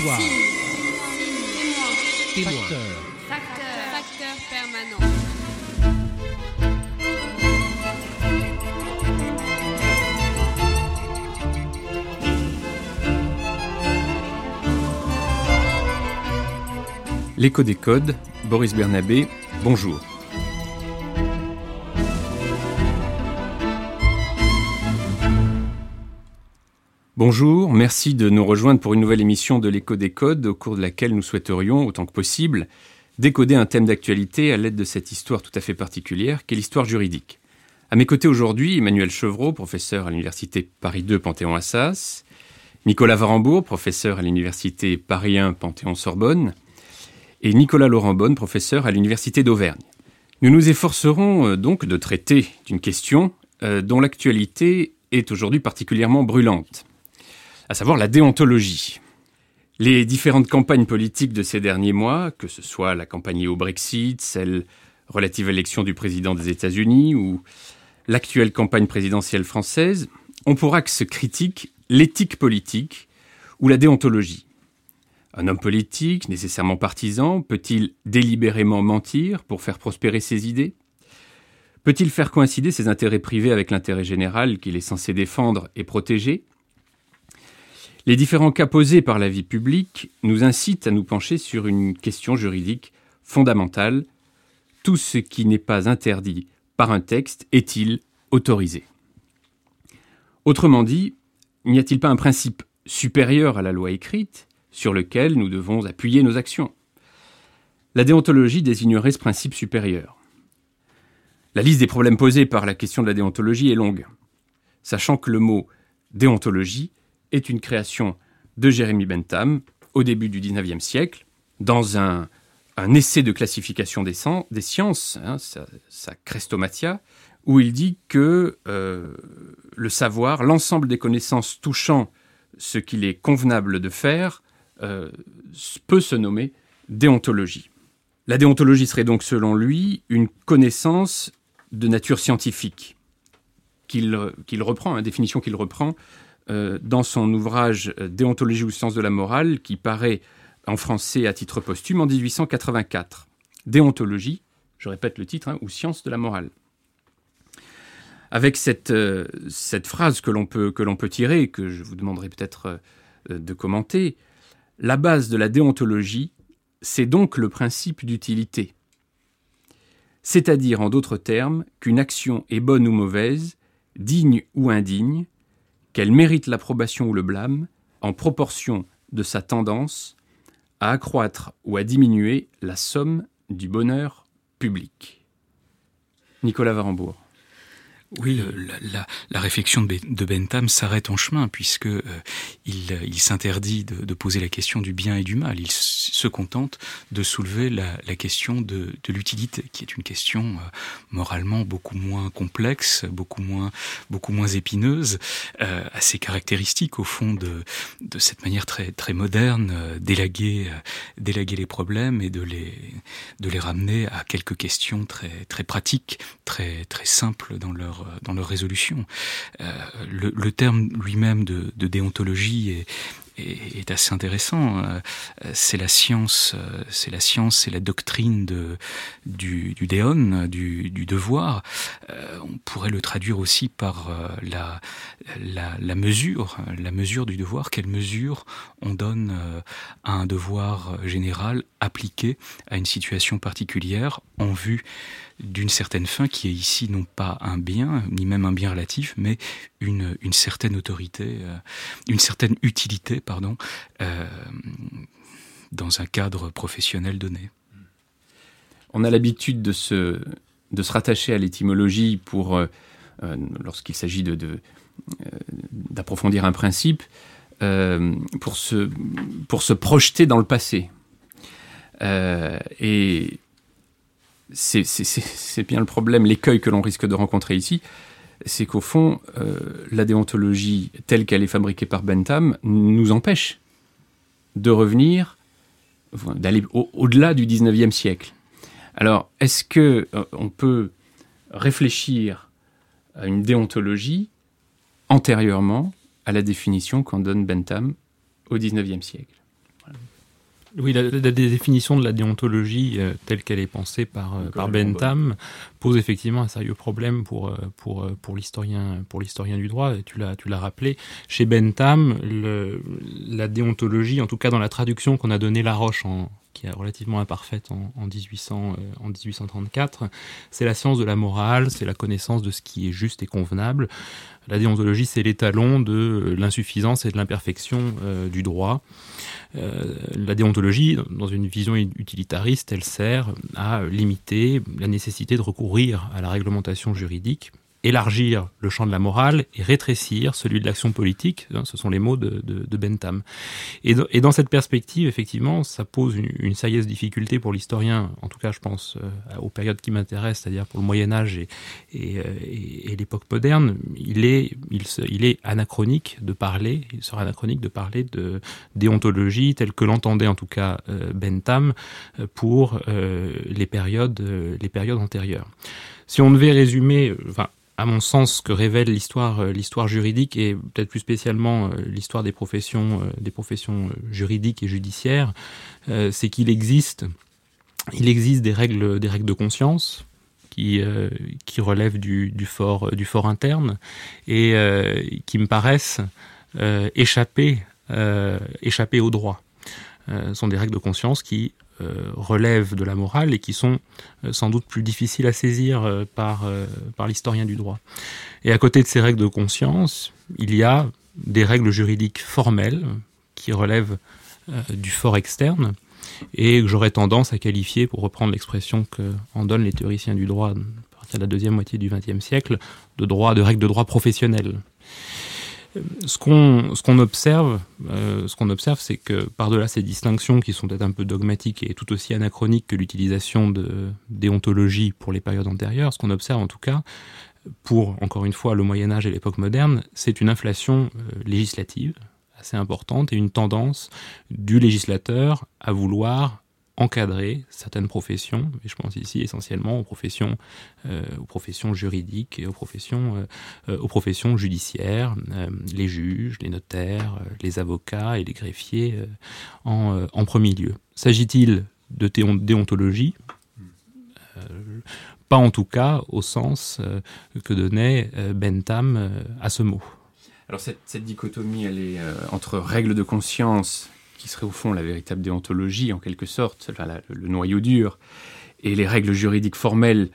Histoire. Témoin. Facteur. Facteur permanent. L'écho des codes, Boris Bernabé, bonjour. Bonjour, merci de nous rejoindre pour une nouvelle émission de l'écho des codes au cours de laquelle nous souhaiterions, autant que possible, décoder un thème d'actualité à l'aide de cette histoire tout à fait particulière qu'est l'histoire juridique. À mes côtés aujourd'hui, Emmanuel Chevreau, professeur à l'université Paris 2 Panthéon-Assas, Nicolas Varambourg, professeur à l'université Paris 1 Panthéon-Sorbonne, et Nicolas Laurent Bonne, professeur à l'université d'Auvergne. Nous nous efforcerons euh, donc de traiter d'une question euh, dont l'actualité est aujourd'hui particulièrement brûlante à savoir la déontologie. Les différentes campagnes politiques de ces derniers mois, que ce soit la campagne au Brexit, celle relative à l'élection du président des États-Unis ou l'actuelle campagne présidentielle française, ont pour axe critique l'éthique politique ou la déontologie. Un homme politique, nécessairement partisan, peut-il délibérément mentir pour faire prospérer ses idées? Peut-il faire coïncider ses intérêts privés avec l'intérêt général qu'il est censé défendre et protéger? Les différents cas posés par la vie publique nous incitent à nous pencher sur une question juridique fondamentale. Tout ce qui n'est pas interdit par un texte est-il autorisé? Autrement dit, n'y a-t-il pas un principe supérieur à la loi écrite sur lequel nous devons appuyer nos actions? La déontologie désignerait ce principe supérieur. La liste des problèmes posés par la question de la déontologie est longue, sachant que le mot déontologie est une création de Jérémy Bentham au début du XIXe siècle, dans un, essai de classification des, sciences, hein, sa, Crestomatia, où il dit que euh, le savoir, l'ensemble des connaissances touchant ce qu'il est convenable de faire, euh, peut se nommer déontologie. La déontologie serait donc, selon lui, une connaissance de nature scientifique, qu'il reprend, une définition qu'il reprend dans son ouvrage euh, Déontologie ou sciences de la morale, qui paraît en français à titre posthume en 1884. Déontologie, je répète le titre, hein, ou sciences de la morale. Avec cette, euh, phrase que l'on peut tirer, que je vous demanderai peut-être de commenter, la base de la déontologie, c'est donc le principe d'utilité. C'est-à-dire, en d'autres termes, qu'une action est bonne ou mauvaise, digne ou indigne, qu'elle mérite l'approbation ou le blâme en proportion de sa tendance à accroître ou à diminuer la somme du bonheur public. Nicolas Varembourg. Oui, la, réflexion de Bentham s'arrête en chemin puisque euh, il, s'interdit de, poser la question du bien et du mal. Il se contente de soulever la, question de, l'utilité, qui est une question euh, moralement beaucoup moins complexe, beaucoup moins, beaucoup moins épineuse, euh, assez caractéristique au fond de, de cette manière très, très moderne d'élaguer, d'élaguer les problèmes et de les, de les ramener à quelques questions très, très pratiques, très, très simples dans leur euh, dans leur résolution. Euh, le, terme lui-même de, déontologie est, assez intéressant. Euh, c'est la science, c'est la science, c'est la doctrine de, du, déon, du, du devoir. on pourrait le traduire aussi par la, la, la, mesure, la mesure du devoir. Quelle mesure on donne à un devoir général appliqué à une situation particulière en vue d'une certaine fin qui est ici non pas un bien, ni même un bien relatif, mais une, une certaine autorité, euh, une certaine utilité, pardon, euh, dans un cadre professionnel donné. On a l'habitude de se, de se rattacher à l'étymologie pour, euh, lorsqu'il s'agit de, d'approfondir un principe, pour, se, pour se projeter dans le passé. et c'est bien le problème, l'écueil que l'on risque de rencontrer ici, c'est qu'au fond, euh, la déontologie telle qu'elle est fabriquée par Bentham nous empêche de revenir, d'aller au-delà du 19e siècle. Alors, est-ce que euh, on peut réfléchir à une déontologie antérieurement à la définition qu'en donne Bentham au 19e siècle? Oui, la, définition de la déontologie euh, telle qu'elle est pensée par, euh, par Bentham pose effectivement un sérieux problème pour, euh, pour, pour l'historien du droit. Et tu l'as tu l'as rappelé. Chez Bentham, le, la déontologie, en tout cas dans la traduction qu'on a donnée Laroche en qui est relativement imparfaite en, en, 1800, en 1834, c'est la science de la morale, c'est la connaissance de ce qui est juste et convenable. La déontologie, c'est l'étalon de l'insuffisance et de l'imperfection du droit. Euh, la déontologie, dans une vision utilitariste, elle sert à limiter la nécessité de recourir à la réglementation juridique élargir le champ de la morale et rétrécir celui de l'action politique. Hein, ce sont les mots de, de, Bentham. Et, dans cette perspective, effectivement, ça pose une, une sérieuse difficulté pour l'historien, en tout cas je pense euh, aux périodes qui m'intéressent, c'est-à-dire pour le Moyen Âge euh, et l'époque moderne. Il est, il, il est anachronique de parler, il sera anachronique de parler de déontologie telle que l'entendait en tout cas euh, Bentham pour les périodes, les périodes antérieures. Si on devait résumer, enfin, à mon sens, ce que révèle l'histoire, euh, l'histoire juridique et peut-être plus spécialement euh, l'histoire des professions, euh, des professions juridiques et judiciaires, c'est qu'il existe, il existe des règles, des règles de conscience qui, qui relèvent du, fort, du fort interne et qui me paraissent échapper, échapper au droit. Ce sont des règles de conscience qui relèvent de la morale et qui sont euh, sans doute plus difficiles à saisir euh, par, par l'historien du droit. Et à côté de ces règles de conscience, il y a des règles juridiques formelles qui relèvent du fort externe et que j'aurais tendance à qualifier, pour reprendre l'expression qu'en donnent les théoriciens du droit à partir de la deuxième moitié du XXe siècle, de droit, de règles de droit professionnelles ce qu'on observe, euh, ce qu'on observe, c'est que par-delà ces distinctions qui sont peut-être un peu dogmatiques et tout aussi anachroniques que l'utilisation de déontologie pour les périodes antérieures, ce qu'on observe en tout cas pour encore une fois le Moyen Âge et l'époque moderne, c'est une inflation euh, législative assez importante et une tendance du législateur à vouloir encadrer certaines professions, et je pense ici essentiellement aux professions, euh, juridiques et aux professions, euh, euh judiciaires, les juges, les notaires, les avocats et les greffiers en, premier lieu. S'agit-il de déontologie? Pas en tout cas au sens que donnait Bentham à ce mot. Alors cette dichotomie, elle est entre règles de conscience qui serait au fond la véritable déontologie en quelque sorte, le noyau dur, et les règles juridiques formelles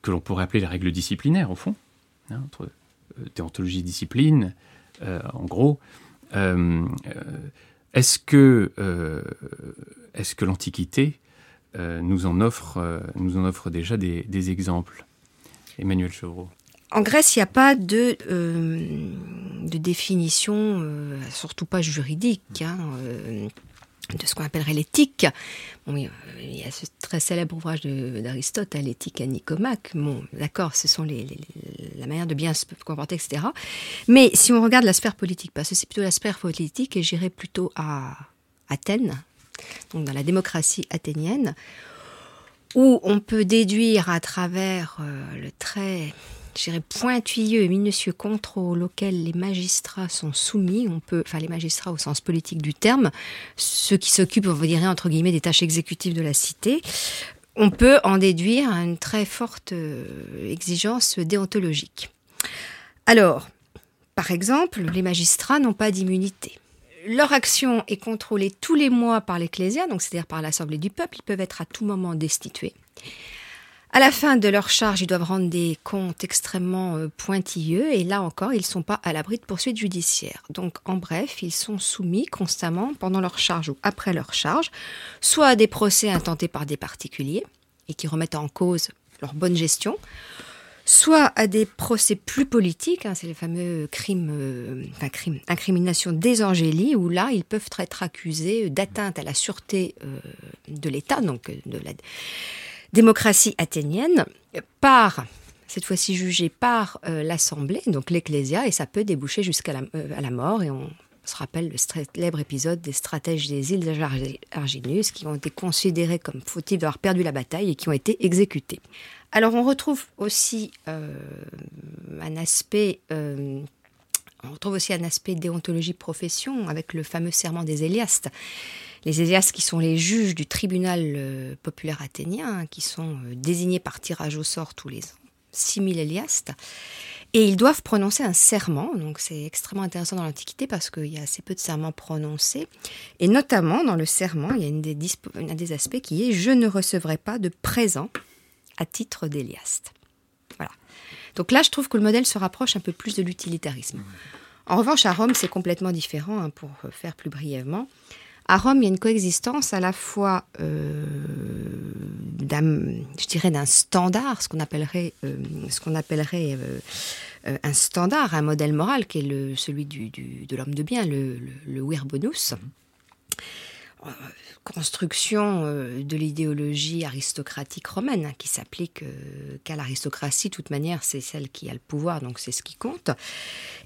que l'on pourrait appeler les règles disciplinaires au fond, hein, entre euh, déontologie et discipline, euh, en gros. Euh, est-ce que, euh, est que l'Antiquité nous, en offre, nous en offre déjà des, des exemples? Emmanuel Chevreau. En Grèce, il n'y a pas de, euh, de définition, euh, surtout pas juridique, hein, euh, de ce qu'on appellerait l'éthique. Il y a ce très célèbre ouvrage d'Aristote, hein, l'éthique à Nicomaque. Bon, d'accord, ce sont la manière de bien se comporter, etc. Mais si on regarde la sphère politique, parce que c'est plutôt la sphère politique, et j'irai plutôt à Athènes, donc dans la démocratie athénienne, où on peut déduire à travers le très dirais, pointilleux et minutieux contrôle auquel les magistrats sont soumis, on peut, enfin les magistrats au sens politique du terme, ceux qui s'occupent, on dire entre guillemets, des tâches exécutives de la cité, on peut en déduire une très forte euh, exigence déontologique. Alors, par exemple, les magistrats n'ont pas d'immunité. Leur action est contrôlée tous les mois par l'Ecclésia, donc c'est-à-dire par l'Assemblée du peuple. Ils peuvent être à tout moment destitués. À la fin de leur charge, ils doivent rendre des comptes extrêmement euh, pointilleux et là encore, ils ne sont pas à l'abri de poursuites judiciaires. Donc, en bref, ils sont soumis constamment pendant leur charge ou après leur charge, soit à des procès intentés par des particuliers et qui remettent en cause leur bonne gestion, soit à des procès plus politiques, hein, c'est les fameux crimes, euh, enfin crimes, incriminations des où là, ils peuvent être accusés d'atteinte à la sûreté euh, de l'État, donc de la démocratie athénienne par cette fois-ci jugée par euh, l'Assemblée, donc l'Ecclésia, et ça peut déboucher jusqu'à la, euh, la mort. Et on se rappelle le célèbre épisode des stratèges des îles Arginus, qui ont été considérés comme fautifs d'avoir perdu la bataille et qui ont été exécutés. Alors on retrouve aussi euh, un aspect... On retrouve aussi un aspect déontologie profession avec le fameux serment des Éliastes Les Élias qui sont les juges du tribunal populaire athénien, hein, qui sont désignés par tirage au sort tous les ans. 6000 Éliastes. Et ils doivent prononcer un serment, donc c'est extrêmement intéressant dans l'Antiquité parce qu'il y a assez peu de serments prononcés. Et notamment dans le serment, il y a une des un des aspects qui est Je ne recevrai pas de présent à titre d'Éliaste. Voilà. Donc là, je trouve que le modèle se rapproche un peu plus de l'utilitarisme. En revanche, à Rome, c'est complètement différent, hein, pour faire plus brièvement. À Rome, il y a une coexistence à la fois, euh, je dirais, d'un standard, ce qu'on appellerait, euh, euh, un standard, un modèle moral, qui est le, celui de l'homme de bien, le, le, vir bonus construction de l'idéologie aristocratique romaine hein, qui s'applique qu'à l'aristocratie. De toute manière, c'est celle qui a le pouvoir, donc c'est ce qui compte.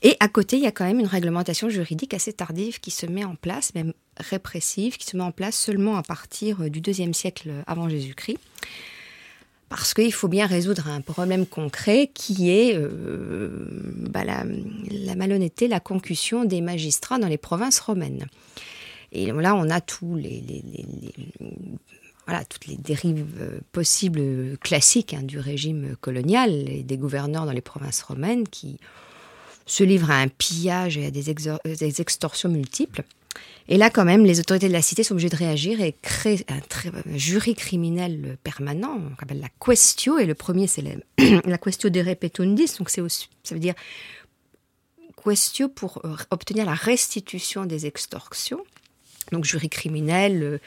Et à côté, il y a quand même une réglementation juridique assez tardive qui se met en place, même répressive, qui se met en place seulement à partir du deuxième siècle avant Jésus-Christ. Parce qu'il faut bien résoudre un problème concret qui est euh, bah, la, malhonnêteté, la concussion des magistrats dans les provinces romaines. Et là, on a tous les, voilà, toutes les dérives euh, possibles classiques hein, du régime colonial et des gouverneurs dans les provinces romaines qui se livrent à un pillage et à des extorsions multiples. Et là, quand même, les autorités de la cité sont obligées de réagir et créer un, jury criminel permanent, on appelle la questio, et le premier, c'est la, la questio de repetundis, donc c'est ça veut dire questio pour euh, obtenir la restitution des extorsions. Donc jury criminel, euh,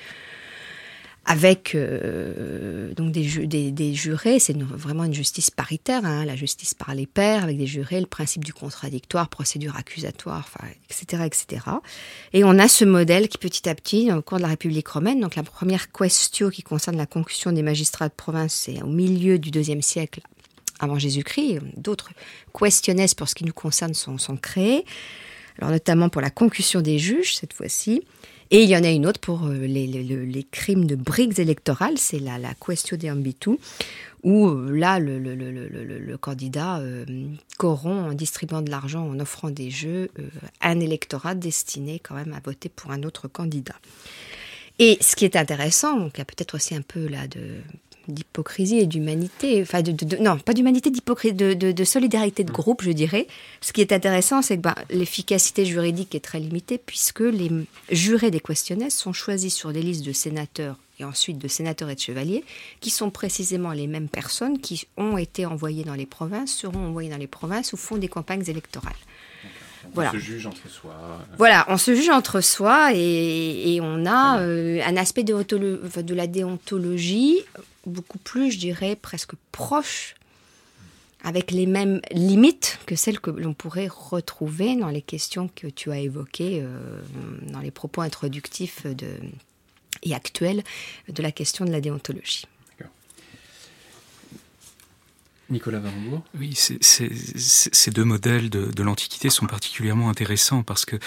avec euh, donc des, des, jurés, c'est vraiment une justice paritaire, hein, la justice par les pairs, avec des jurés, le principe du contradictoire, procédure accusatoire, etc., etc. Et on a ce modèle qui petit à petit, au cours de la République romaine, donc la première question qui concerne la concussion des magistrats de province, c'est au milieu du deuxième siècle avant Jésus-Christ. D'autres questionnaires pour ce qui nous concerne sont, sont créés, alors notamment pour la concussion des juges cette fois-ci. Et il y en a une autre pour euh, les, crimes de briques électorales, c'est la, la question de ambitu, où euh, là, le, candidat euh, corrompt en distribuant de l'argent, en offrant des jeux, un électorat destiné quand même à voter pour un autre candidat. Et ce qui est intéressant, il y a peut-être aussi un peu là de d'hypocrisie et d'humanité, enfin de, non, pas d'humanité, d'hypocrisie, de, solidarité de groupe, je dirais. Ce qui est intéressant, c'est que ben, l'efficacité juridique est très limitée puisque les jurés des questionnaires sont choisis sur des listes de sénateurs et ensuite de sénateurs et de chevaliers, qui sont précisément les mêmes personnes qui ont été envoyées dans les provinces, seront envoyées dans les provinces ou font des campagnes électorales. On se juge entre soi. Voilà, on se juge entre soi et, on a euh, un aspect de, de la déontologie beaucoup plus, je dirais, presque proche, avec les mêmes limites que celles que l'on pourrait retrouver dans les questions que tu as évoquées, euh, dans les propos introductifs de, et actuels de la question de la déontologie. Nicolas Varembourg Oui, ces deux modèles de, l'Antiquité sont particulièrement intéressants parce que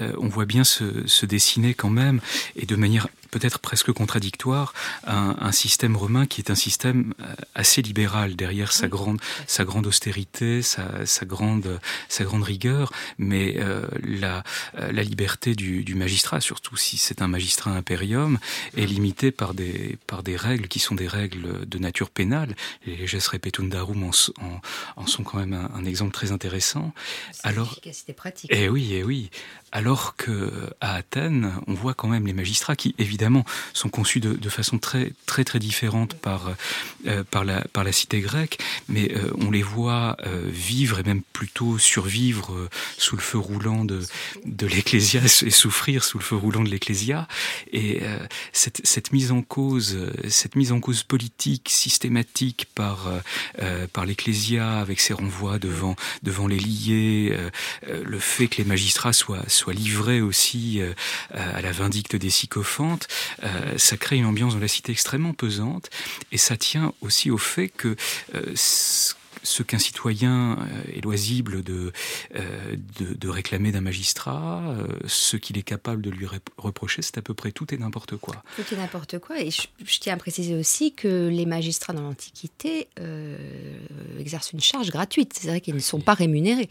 euh, on voit bien se, dessiner quand même, et de manière peut-être presque contradictoire un, un, système romain qui est un système euh, assez libéral derrière sa grande, sa grande austérité, sa, sa grande, sa grande rigueur, mais euh, la, euh, la liberté du, du magistrat, surtout si c'est un magistrat impérium, est limitée par des, par des règles qui sont des règles de nature pénale. Les leges repetundarum en, en, en, sont quand même un, un exemple très intéressant. Alors, pratique. Eh oui, eh oui. Alors que à Athènes, on voit quand même les magistrats qui, évidemment, sont conçus de, de façon très très très différente par euh, par la par la cité grecque, mais euh, on les voit euh, vivre et même plutôt survivre euh, sous le feu roulant de de l'ecclésia et souffrir sous le feu roulant de l'ecclésia. Et cette cette mise en cause, cette mise en cause politique systématique par par l'ecclésia avec ses renvois devant devant les liés, le fait que les magistrats soient soit livré aussi euh, à la vindicte des sycophantes, euh, ça crée une ambiance dans la cité extrêmement pesante. Et ça tient aussi au fait que euh, ce qu'un citoyen euh, est loisible de, euh, de, de, réclamer d'un magistrat, euh, ce qu'il est capable de lui reprocher, c'est à peu près tout et n'importe quoi. Tout et n'importe quoi. Et je, tiens à préciser aussi que les magistrats dans l'Antiquité euh, exercent une charge gratuite. C'est vrai qu'ils ne sont pas rémunérés.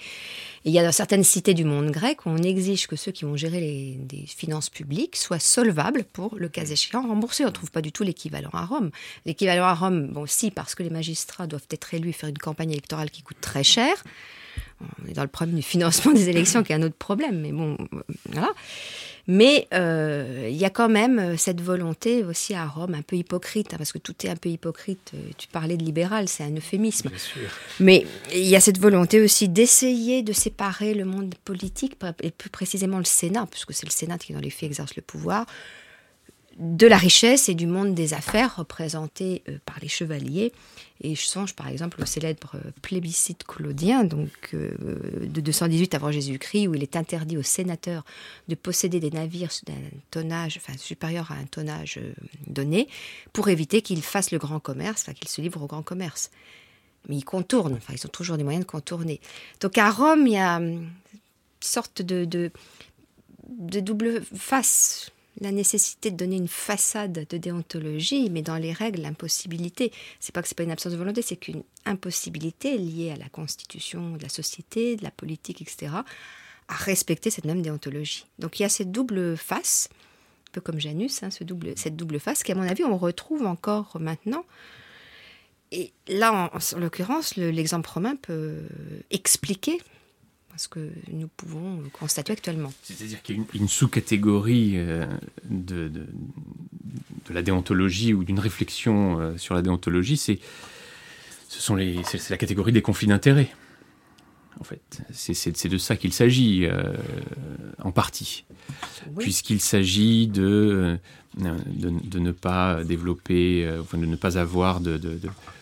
Et il y a dans certaines cités du monde grec où on exige que ceux qui vont gérer les, des finances publiques soient solvables pour, le cas échéant, rembourser. On ne trouve pas du tout l'équivalent à Rome. L'équivalent à Rome, bon, si, parce que les magistrats doivent être élus et faire une campagne électorale qui coûte très cher. On est dans le problème du financement des élections qui est un autre problème, mais bon, voilà. Mais euh, il y a quand même euh, cette volonté aussi à Rome, un peu hypocrite, hein, parce que tout est un peu hypocrite. Euh, tu parlais de libéral, c'est un euphémisme. Mais il y a cette volonté aussi d'essayer de séparer le monde politique, et plus précisément le Sénat, puisque c'est le Sénat qui dans les faits exerce le pouvoir, de la richesse et du monde des affaires représenté euh, par les chevaliers. Et je songe par exemple au célèbre euh, plébiscite claudien, donc euh, de 218 avant Jésus-Christ, où il est interdit aux sénateurs de posséder des navires d'un tonnage, enfin supérieur à un tonnage donné, pour éviter qu'ils fassent le grand commerce, enfin qu'ils se livrent au grand commerce. Mais ils contournent, enfin ils ont toujours des moyens de contourner. Donc à Rome, il y a une sorte de, de, de double face la nécessité de donner une façade de déontologie, mais dans les règles, l'impossibilité. C'est pas que c'est pas une absence de volonté, c'est qu'une impossibilité liée à la constitution de la société, de la politique, etc., à respecter cette même déontologie. Donc il y a cette double face, un peu comme Janus, hein, ce double, cette double face, qu'à mon avis, on retrouve encore maintenant. Et là, en, l'occurrence, l'exemple romain peut expliquer ce que nous pouvons constater actuellement. C'est-à-dire qu'il y a une, sous-catégorie euh, de, de, la déontologie ou d'une réflexion euh, sur la déontologie, c'est la catégorie des conflits d'intérêts. En fait, c'est de ça qu'il s'agit euh, en partie, puisqu'il s'agit de, de, ne pas développer, de ne pas avoir de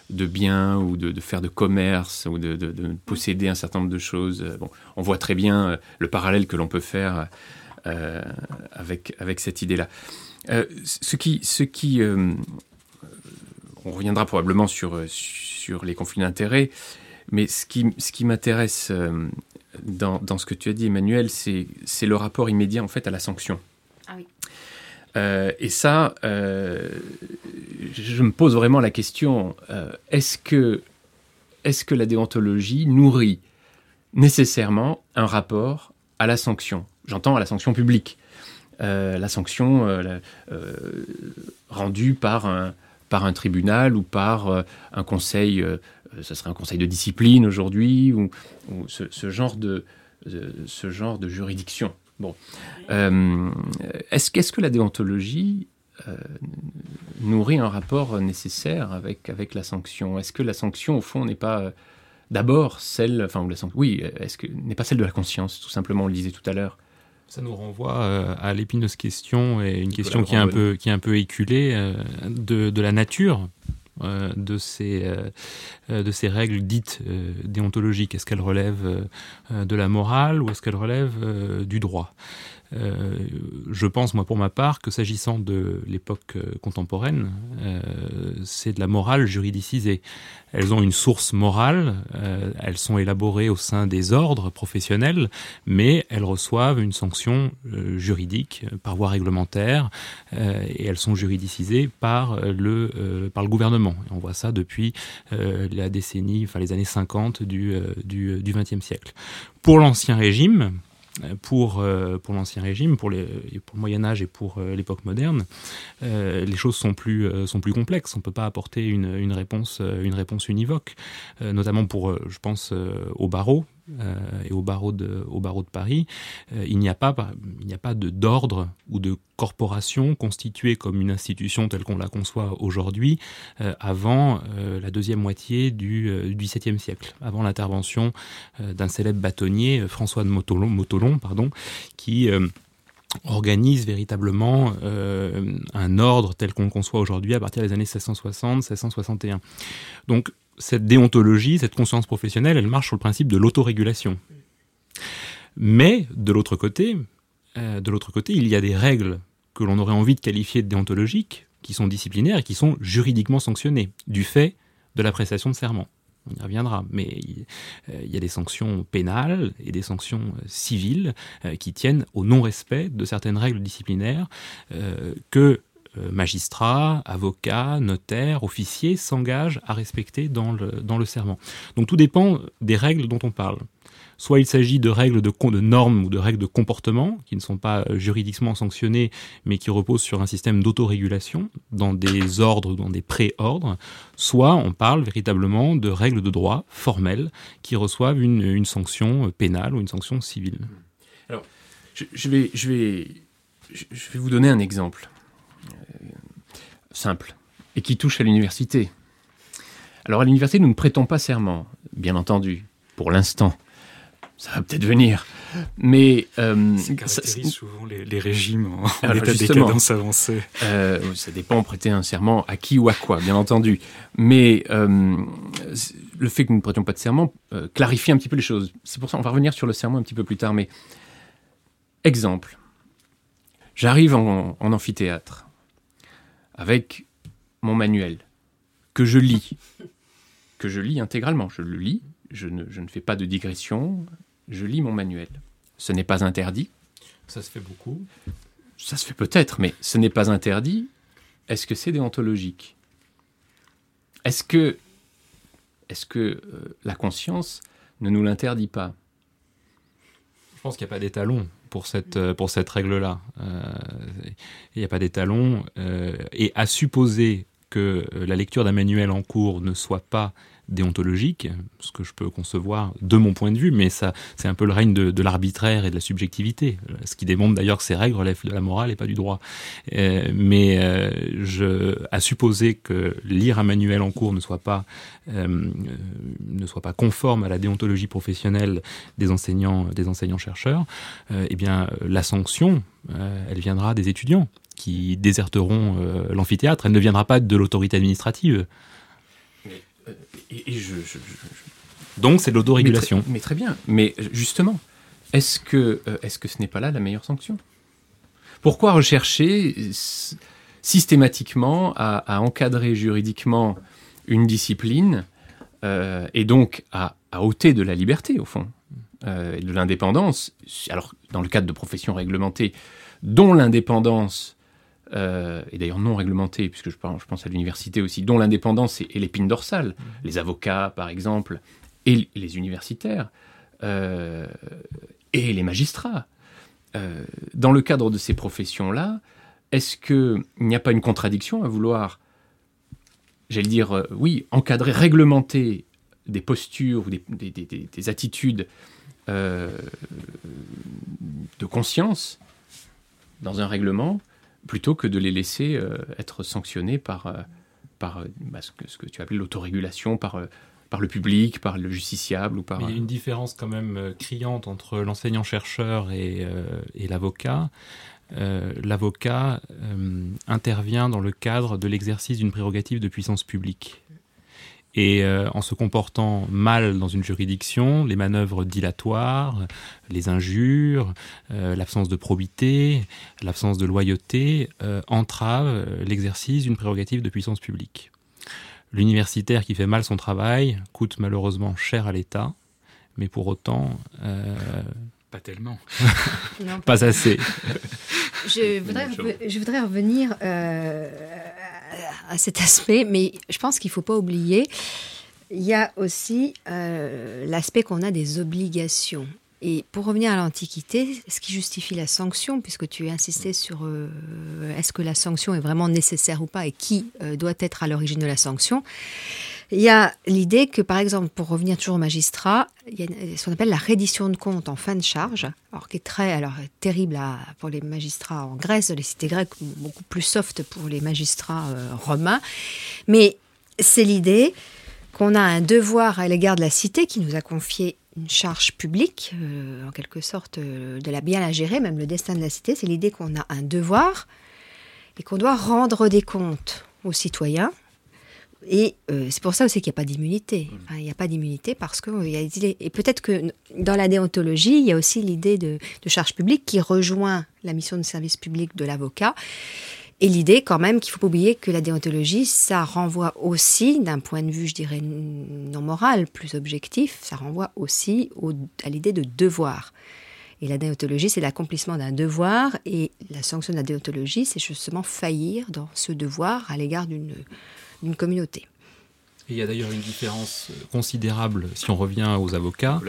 de biens ou de, faire de commerce ou de, posséder un certain nombre de choses. Euh, bon, on voit très bien euh, le parallèle que l'on peut faire euh, avec, avec cette idée-là. ce qui, ce qui on reviendra probablement sur, sur les conflits d'intérêts, mais ce qui, ce qui m'intéresse dans, dans, ce que tu as dit, Emmanuel, c'est le rapport immédiat en fait à la sanction. Ah oui. Euh, et ça, euh, je me pose vraiment la question euh, est-ce que, est que la déontologie nourrit nécessairement un rapport à la sanction? J'entends à la sanction publique, la sanction rendue par un, par un tribunal ou par un conseil, ce serait un conseil de discipline aujourd'hui, ou, ce, genre de, ce genre de juridiction. Bon. Euh, est-ce, que la déontologie euh, nourrit un rapport nécessaire avec, avec la sanction? Est-ce que la sanction, au fond, n'est pas euh, d'abord celle, enfin, la oui, est-ce que n'est pas celle de la conscience, tout simplement, on le disait tout à l'heure? Ça nous renvoie à l'épineuse question et une question qui est un peu qui est un peu éculée de, de la nature de, ces, euh, euh, de ces règles dites déontologiques. Est-ce qu'elles relèvent de la morale ou est-ce qu'elles relèvent du droit? Euh, je pense, moi, pour ma part, que s'agissant de l'époque euh, contemporaine, euh, c'est de la morale juridicisée. Elles ont une source morale, elles sont élaborées au sein des ordres professionnels, mais elles reçoivent une sanction juridique par voie réglementaire, et elles sont juridicisées par le, par le gouvernement. On voit ça depuis la décennie, enfin les années 50 du, du, du XXe siècle. Pour l'Ancien Régime, pour, euh, pour l'Ancien Régime, pour, les, pour le Moyen Âge et pour euh, l'époque moderne, euh, les choses sont plus, sont plus complexes. On ne peut pas apporter une, une, réponse, une réponse univoque, notamment pour, je pense, au barreau, euh, et au barreau de, Paris, euh, il n'y a pas, de d'ordre ou de corporation constituée comme une institution telle qu'on la conçoit aujourd'hui euh, avant la deuxième moitié du XVIIe siècle, avant l'intervention d'un célèbre bâtonnier, François de Motolon pardon, qui organise véritablement un ordre tel qu'on le conçoit aujourd'hui à partir des années 1660-1661. Donc cette déontologie, cette conscience professionnelle, elle marche sur le principe de l'autorégulation. Mais de l'autre côté, euh, de l'autre côté, il y a des règles que l'on aurait envie de qualifier de déontologiques, qui sont disciplinaires et qui sont juridiquement sanctionnées du fait de la prestation de serment. on y reviendra, mais il, y a des sanctions pénales et des sanctions civiles qui tiennent au non-respect de certaines règles disciplinaires que magistrats, avocats, notaires, officiers s'engagent à respecter dans le, dans le serment. Donc tout dépend des règles dont on parle. Soit il s'agit de règles de, de, normes ou de règles de comportement qui ne sont pas euh, juridiquement sanctionnées mais qui reposent sur un système d'autorégulation dans des ordres ou dans des pré-ordres, soit on parle véritablement de règles de droit formelles qui reçoivent une, une sanction pénale ou une sanction civile. Alors, je, vais, je, vais, je vais vous donner un exemple euh, simple et qui touche à l'université. Alors à l'université, nous ne prêtons pas serment, bien entendu, pour l'instant ça va peut-être venir. Mais euh, ça caractérise souvent les, régimes en, état de décadence avancée. Euh, ça dépend, prêter un serment à qui ou à quoi, bien entendu. Mais euh, le fait que nous ne prêtions pas de serment euh, clarifie un petit peu les choses. C'est pour ça, on va revenir sur le serment un petit peu plus tard. Mais exemple, j'arrive en, en amphithéâtre avec mon manuel que je lis, que je lis intégralement. Je le lis, je ne, je ne, fais pas de digression, je lis mon manuel. Ce n'est pas interdit. Ça se fait beaucoup. Ça se fait peut-être, mais ce n'est pas interdit. Est-ce que c'est déontologique? Est-ce que, est que euh, la conscience ne nous l'interdit pas? Je pense qu'il n'y a pas d'étalon pour cette, euh, pour cette règle-là. Euh, il n'y a pas d'étalon. et à supposer que la lecture d'un manuel en cours ne soit pas déontologique, ce que je peux concevoir de mon point de vue, mais ça, c'est un peu le règne de, l'arbitraire et de la subjectivité, ce qui démontre d'ailleurs que ces règles relèvent de la morale et pas du droit. Euh, mais euh, je, à supposer que lire un manuel en cours ne soit pas euh, ne soit pas conforme à la déontologie professionnelle des enseignants des enseignants chercheurs, eh bien la sanction, elle viendra des étudiants qui déserteront l'amphithéâtre. Elle ne viendra pas de l'autorité administrative. Et, je, Donc c'est de l'autorégulation. Mais, très bien. Mais justement, est-ce que, euh, est-ce que ce n'est pas là la meilleure sanction? Pourquoi rechercher systématiquement à, encadrer juridiquement une discipline euh, et donc à, ôter de la liberté, au fond, euh, et de l'indépendance Alors, dans le cadre de professions réglementées, dont l'indépendance euh, et d'ailleurs non réglementés, puisque je pense, je pense à l'université aussi, dont l'indépendance est, l'épine dorsale, mmh. les avocats par exemple, et les universitaires, euh, et les magistrats. Euh, dans le cadre de ces professions-là, est-ce qu'il n'y a pas une contradiction à vouloir, j'allais dire, oui, encadrer, réglementer des postures ou des, des attitudes de conscience dans un règlement plutôt que de les laisser euh, être sanctionnés par, euh, par euh, bah, ce, que, tu appelles l'autorégulation, par, par le public, par le justiciable ou par... il y a une différence quand même criante entre l'enseignant-chercheur et, et l'avocat. l'avocat intervient dans le cadre de l'exercice d'une prérogative de puissance publique. Et euh, en se comportant mal dans une juridiction, les manœuvres dilatoires, les injures, euh, l'absence de probité, l'absence de loyauté euh, entravent l'exercice d'une prérogative de puissance publique. L'universitaire qui fait mal son travail coûte malheureusement cher à l'État, mais pour autant... pas tellement. pas assez. Je voudrais, je voudrais revenir euh, à cet aspect, mais je pense qu'il ne faut pas oublier, il y a aussi euh, l'aspect qu'on a des obligations. Et pour revenir à l'Antiquité, ce qui justifie la sanction, puisque tu insistais sur euh, est-ce que la sanction est vraiment nécessaire ou pas et qui doit être à l'origine de la sanction, il y a l'idée que, par exemple, pour revenir toujours au magistrat, il y a ce qu'on appelle la reddition de compte en fin de charge, alors qui est très alors, terrible pour les magistrats en Grèce, les cités grecques, beaucoup plus soft pour les magistrats euh, romains. Mais c'est l'idée qu'on a un devoir à l'égard de la cité qui nous a confié une charge publique, euh, en quelque sorte, euh, de la bien la gérer, même le destin de la cité. C'est l'idée qu'on a un devoir et qu'on doit rendre des comptes aux citoyens et euh, c'est pour ça aussi qu'il n'y a pas d'immunité. Mmh. il n'y a pas d'immunité parce que y a et peut-être que dans la déontologie, il y a aussi l'idée de, charge publique qui rejoint la mission de service public de l'avocat Et l'idée, quand même, qu'il faut pas oublier que la déontologie, ça renvoie aussi, d'un point de vue, je dirais, non moral, plus objectif, ça renvoie aussi à l'idée de devoir. Et la déontologie, c'est l'accomplissement d'un devoir, et la sanction de la déontologie, c'est justement faillir dans ce devoir à l'égard d'une communauté. il y a d'ailleurs une différence considérable, si on revient aux avocats,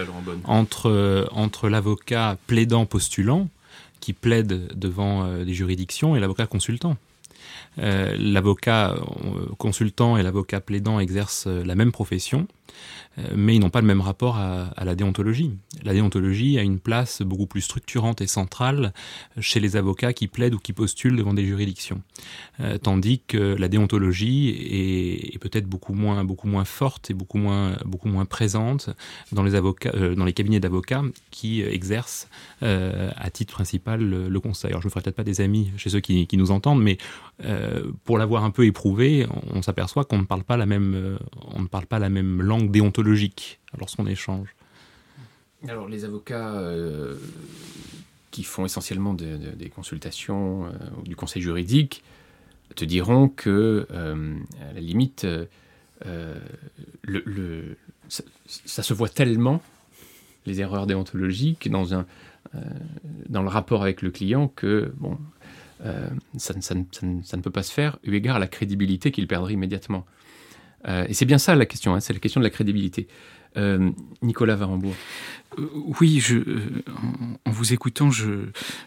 entre, entre l'avocat plaidant postulant, qui plaide devant euh, des juridictions, et l'avocat consultant. Euh, l'avocat euh, consultant et l'avocat plaidant exercent la même profession, euh, mais ils n'ont pas le même rapport à, la déontologie. La déontologie a une place beaucoup plus structurante et centrale chez les avocats qui plaident ou qui postulent devant des juridictions, euh, tandis que la déontologie est, peut-être beaucoup moins, beaucoup moins forte et beaucoup moins, beaucoup moins présente dans les avocats, euh, dans les cabinets d'avocats qui exercent à titre principal le, conseil. Alors je ne ferai peut-être pas des amis chez ceux qui, nous entendent, mais pour l'avoir un peu éprouvé, on, s'aperçoit qu'on ne parle pas la même, on ne parle pas la même langue déontologique lorsqu'on échange Alors les avocats euh, qui font essentiellement des consultations euh, du conseil juridique te diront que, euh, à la limite, le, ça, se voit tellement, les erreurs déontologiques, dans, un, dans le rapport avec le client que, bon, ça, ça, ne peut pas se faire eu égard à la crédibilité qu'il perdrait immédiatement. Euh, et c'est bien ça la question, hein, c'est la question de la crédibilité. Euh, Nicolas Varembourg. Euh, oui, je, en vous écoutant, je,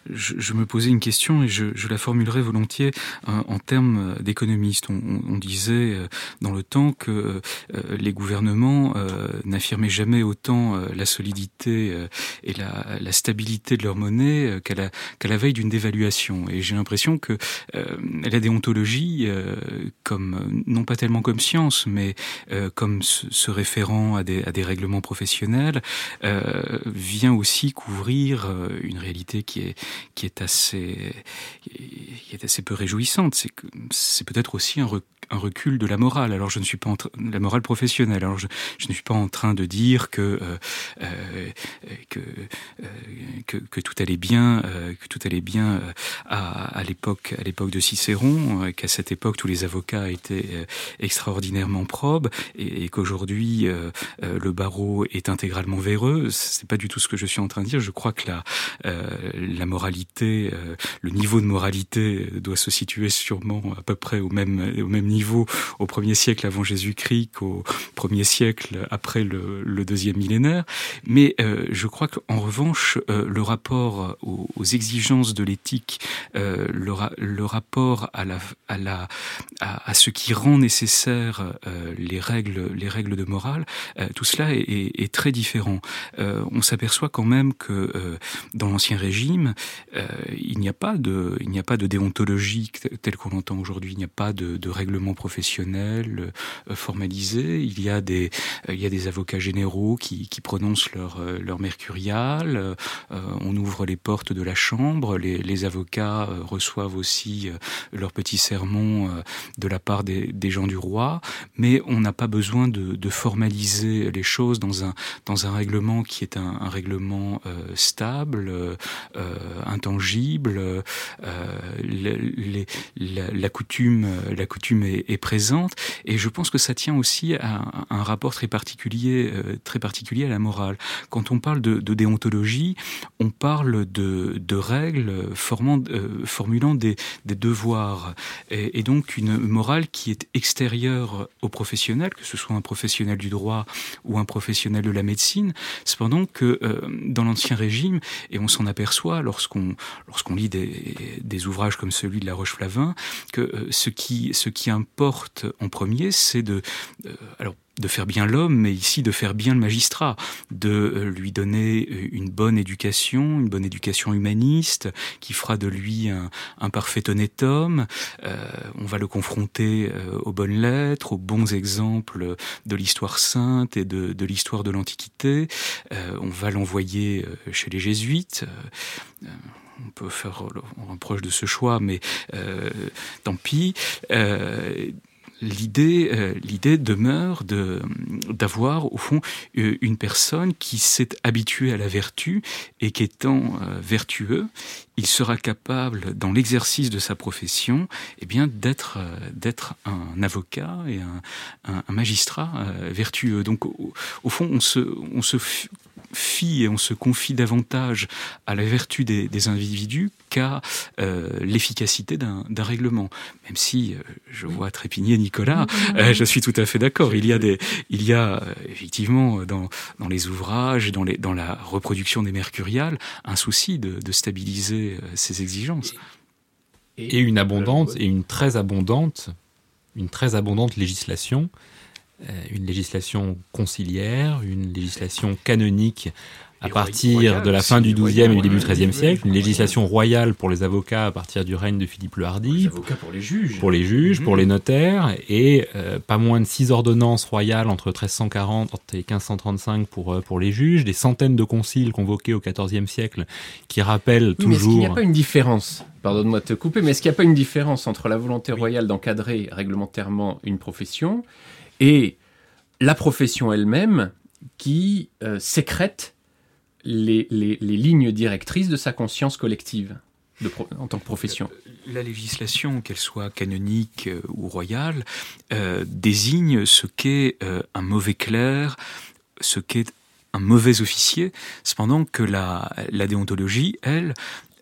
je, me posais une question et je, la formulerai volontiers en termes d'économistes. On, disait dans le temps que les gouvernements n'affirmaient jamais autant la solidité et la, stabilité de leur monnaie qu'à la, qu'à la veille d'une dévaluation. Et j'ai l'impression que la déontologie, comme non pas tellement comme science, mais comme se, référant à des, à des règlements professionnels, euh, vient aussi couvrir euh, une réalité qui est qui est assez qui est assez peu réjouissante. C'est que c'est peut-être aussi un, recul de la morale. Alors je ne suis pas en la morale professionnelle. Alors je, ne suis pas en train de dire que euh, que, tout allait bien, que tout allait bien à, à l'époque à l'époque de Cicéron, qu'à cette époque tous les avocats étaient extraordinairement probes et, et qu'aujourd'hui le barreau est intégralement véreux. C'est pas du tout ce que je suis en train de dire. Je crois que la la moralité, le niveau de moralité doit se situer sûrement à peu près au même au même niveau au premier siècle avant Jésus-Christ qu'au premier siècle après le, deuxième millénaire. Mais euh, je crois qu'en revanche, euh, le rapport aux, exigences de l'éthique, euh, le, rapport à, la, à, la, à, ce qui rend nécessaire les, règles, les règles de morale, tout cela est, est, très différent. On s'aperçoit quand même que dans l'Ancien Régime, il n'y a pas de, il n'y a pas de déontologie telle qu'on l'entend aujourd'hui. Il n'y a pas de, règlement professionnels euh, formalisés. Il y a des, euh, il y a des avocats généraux qui, prononcent leur, euh, leur mercurial. on ouvre les portes de la chambre. Les, avocats reçoivent aussi leur petit sermon de la part des, des gens du roi. Mais on n'a pas besoin de, de, formaliser les choses dans un, dans un règlement qui est un, règlement stable, intangible. les, la, la, coutume, la coutume est, présente. Et je pense que ça tient aussi à un rapport très particulier, euh, très particulier à la morale. Quand on parle de, déontologie, on parle de, règles formant, euh, formulant des, des devoirs. Et, et, donc une morale qui est extérieure au professionnel, que ce soit un professionnel du droit ou un professionnel de la médecine. Cependant que euh, dans l'Ancien Régime, et on s'en aperçoit lorsqu'on lit des, des, ouvrages comme celui de La Roche-Flavin, que ce qui, ce qui importe en premier, c'est de, euh, alors de faire bien l'homme, mais ici de faire bien le magistrat, de euh, lui donner euh, une bonne éducation, une bonne éducation humaniste, qui fera de lui un, parfait honnête homme. on va le confronter aux bonnes lettres, aux bons exemples de l'histoire sainte et de, de l'histoire de l'Antiquité. on va l'envoyer chez les jésuites on peut faire un reproche de ce choix, mais tant pis l'idée, euh, l'idée demeure de d'avoir au fond euh, une personne qui s'est habituée à la vertu et qu'étant euh, vertueux, il sera capable, dans l'exercice de sa profession, eh bien d'être d'être un avocat et un, magistrat vertueux. Donc au, fond, on se on se fie et on se confie davantage à la vertu des individus qu'à euh, l'efficacité d'un règlement. Même si euh, je vois trépigner Nicolas, euh, je suis tout à fait d'accord. Il y a des, il y a effectivement dans dans les ouvrages, dans les dans la reproduction des mercuriales, un souci de, de stabiliser ces exigences. Et une abondante et une très abondante, une très abondante législation une législation conciliaire, une législation canonique à partir de la fin du XIIe et du début du XIIIe siècle, une législation royale pour les avocats à partir du règne de Philippe le Hardi. Les avocats pour les juges. Pour les juges, pour les notaires, et euh, pas moins de six ordonnances royales entre 1340 et 1535 pour, euh, pour les juges, des centaines de conciles convoqués au XIVe siècle qui rappellent toujours... Mais est-ce qu'il n'y a pas une différence? Pardonne-moi de te couper, mais est-ce qu'il n'y a pas une différence entre la volonté royale d'encadrer réglementairement une profession et la profession elle-même qui euh, sécrète les, lignes directrices de sa conscience collective en tant que profession. Euh, la législation, qu'elle soit canonique euh, ou royale, désigne ce qu'est un mauvais clerc, ce qu'est un mauvais officier, cependant que la, la déontologie, elle,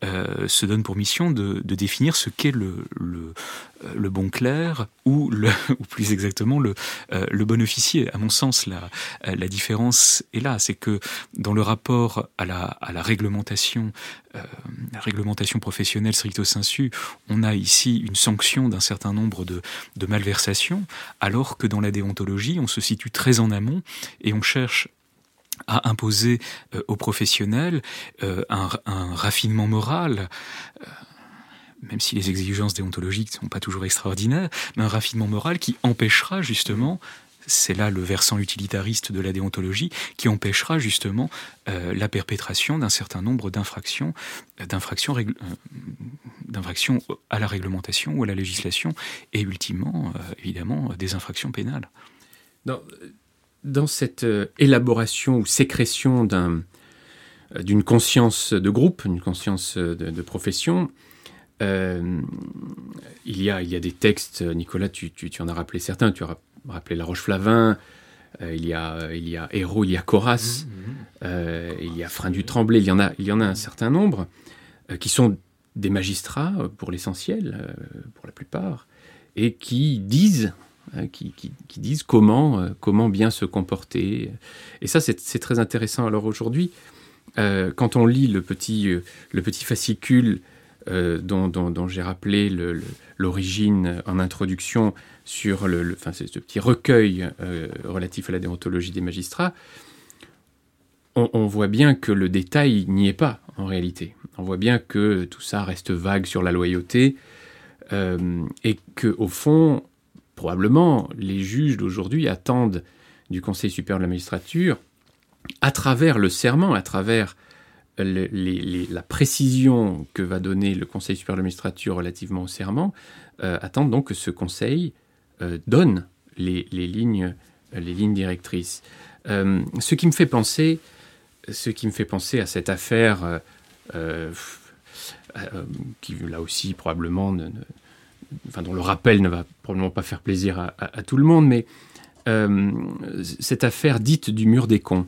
euh, se donne pour mission de, de définir ce qu'est le, le, euh, le, bon clerc ou, le, ou plus exactement le, euh, le bon officier. À mon sens, la, la différence est là, c'est que dans le rapport à la, à la réglementation, euh, la réglementation professionnelle stricto sensu, on a ici une sanction d'un certain nombre de, de malversations, alors que dans la déontologie, on se situe très en amont et on cherche à imposer euh, aux professionnels euh, un, raffinement moral. Euh, même si les exigences déontologiques ne sont pas toujours extraordinaires, mais un raffinement moral qui empêchera justement c'est là le versant utilitariste de la déontologie qui empêchera justement la perpétration d'un certain nombre d'infractions, d'infractions, à la réglementation ou à la législation, et ultimement, évidemment, des infractions pénales. Dans cette euh, élaboration ou sécrétion d'un, euh, d'une conscience de groupe, une conscience de, de profession, euh, il, y a, il y a des textes, Nicolas, tu, tu, tu en as rappelé certains, tu as rappelé La Roche-Flavin, euh, il, y a, il y a Héros, il y a Coras, mmh, mmh. euh, il y a Frein du Tremblay, il y en a, il y en a un certain nombre, euh, qui sont des magistrats pour l'essentiel, pour la plupart, et qui disent Hein, qui, disent comment, euh, comment bien se comporter. Et ça, c'est très intéressant. Alors aujourd'hui, euh, quand on lit le petit, euh, le petit fascicule dont, j'ai rappelé l'origine en introduction sur le, enfin, ce petit recueil relatif à la déontologie des magistrats, on, on, voit bien que le détail n'y est pas en réalité. On voit bien que tout ça reste vague sur la loyauté et que au fond, probablement les juges d'aujourd'hui attendent du Conseil supérieur de la magistrature, à travers le serment, à travers la précision que va donner le Conseil supérieur de la magistrature relativement au serment, euh, attendent donc que ce Conseil euh, donne les, lignes, les lignes directrices. Euh, ce qui me fait penser, ce qui me fait penser à cette affaire qui là aussi probablement ne, dont le rappel ne va probablement pas faire plaisir à, tout le monde, mais euh, cette affaire dite du mur des cons,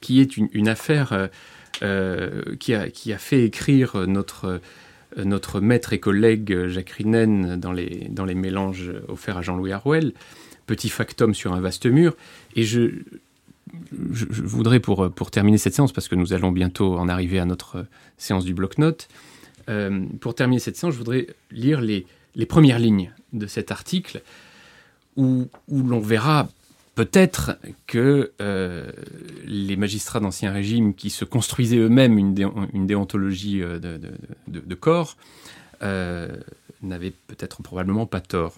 qui est une, affaire euh, euh, qui, a, qui, a, fait écrire notre, notre maître et collègue Jacques Rinen dans les, dans les mélanges offerts à Jean-Louis Harwell, petit factum sur un vaste mur, et je, je, voudrais pour, pour terminer cette séance, parce que nous allons bientôt en arriver à notre séance du bloc-notes, euh, pour terminer cette séance, je voudrais lire les, premières lignes de cet article où, l'on verra peut-être que euh, les magistrats d'Ancien Régime qui se construisaient eux-mêmes une, déontologie euh, de, corps n'avaient peut-être probablement pas tort.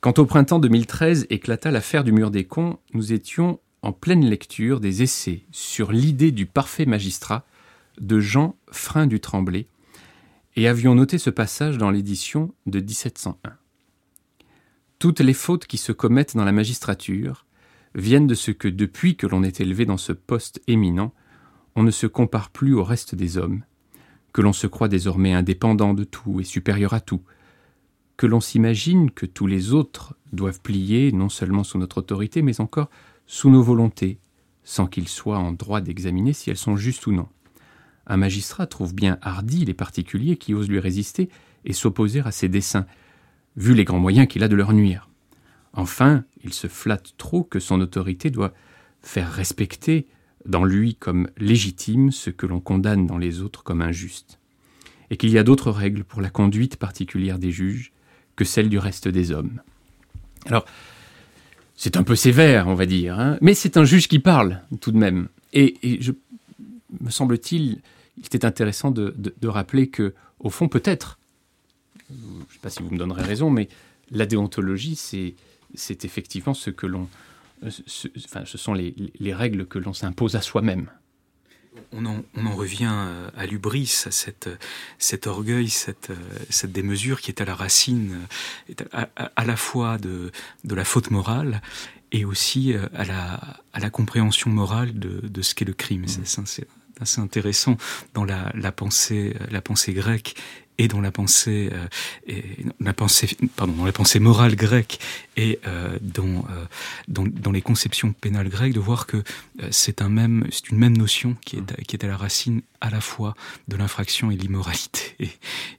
Quand au printemps 2013 éclata l'affaire du mur des cons, nous étions en pleine lecture des essais sur l'idée du parfait magistrat de Jean Frein du Tremblay, et avions noté ce passage dans l'édition de 1701. Toutes les fautes qui se commettent dans la magistrature viennent de ce que depuis que l'on est élevé dans ce poste éminent, on ne se compare plus au reste des hommes, que l'on se croit désormais indépendant de tout et supérieur à tout, que l'on s'imagine que tous les autres doivent plier non seulement sous notre autorité, mais encore sous nos volontés, sans qu'il soit en droit d'examiner si elles sont justes ou non. Un magistrat trouve bien hardi les particuliers qui osent lui résister et s'opposer à ses desseins, vu les grands moyens qu'il a de leur nuire. Enfin, il se flatte trop que son autorité doit faire respecter dans lui comme légitime ce que l'on condamne dans les autres comme injuste, et qu'il y a d'autres règles pour la conduite particulière des juges que celles du reste des hommes. Alors, c'est un peu sévère, on va dire, hein, mais c'est un juge qui parle tout de même. Et, je, me semble-t-il, il était intéressant de, de rappeler que, au fond, peut-être, je ne sais pas si vous me donnerez raison, mais la déontologie, c'est, c'est effectivement ce que l'on, ce, enfin, ce sont les, les règles que l'on s'impose à soi-même. On en, on en, revient euh, à l'ubris, à cette, cet orgueil, cette, euh, cette démesure qui est à la racine à, à, à la fois de, de, la faute morale et aussi euh, à la, à la compréhension morale de, de ce qu'est le crime. Mmh. C'est assez intéressant dans la, pensée, la pensée grecque et dans la pensée, euh, pardon, dans la pensée morale grecque et euh, dans, euh, les conceptions pénales grecques, de voir que euh, c'est une même notion qui est, à la racine à la fois de l'infraction et de l'immoralité.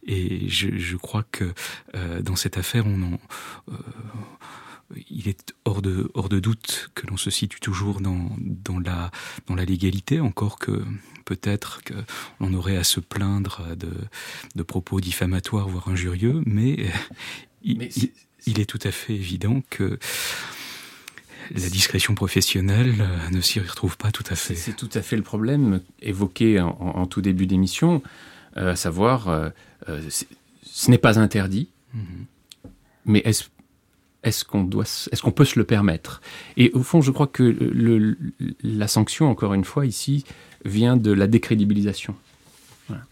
Et, je, crois que euh, dans cette affaire, il est hors de, doute que l'on se situe toujours dans, la, dans la légalité, encore que peut-être qu'on aurait à se plaindre de, de propos diffamatoires, voire injurieux, mais, il, mais il, il, est tout à fait évident que la discrétion professionnelle ne s'y retrouve pas tout à fait. C'est tout à fait le problème évoqué en, en tout début d'émission, euh, à savoir, euh, euh, ce n'est pas interdit, mm -hmm. mais est-ce est-ce qu'on doit, est-ce qu'on peut se le permettre? Et au fond, je crois que le, la sanction, encore une fois, ici, vient de la décrédibilisation. Voilà.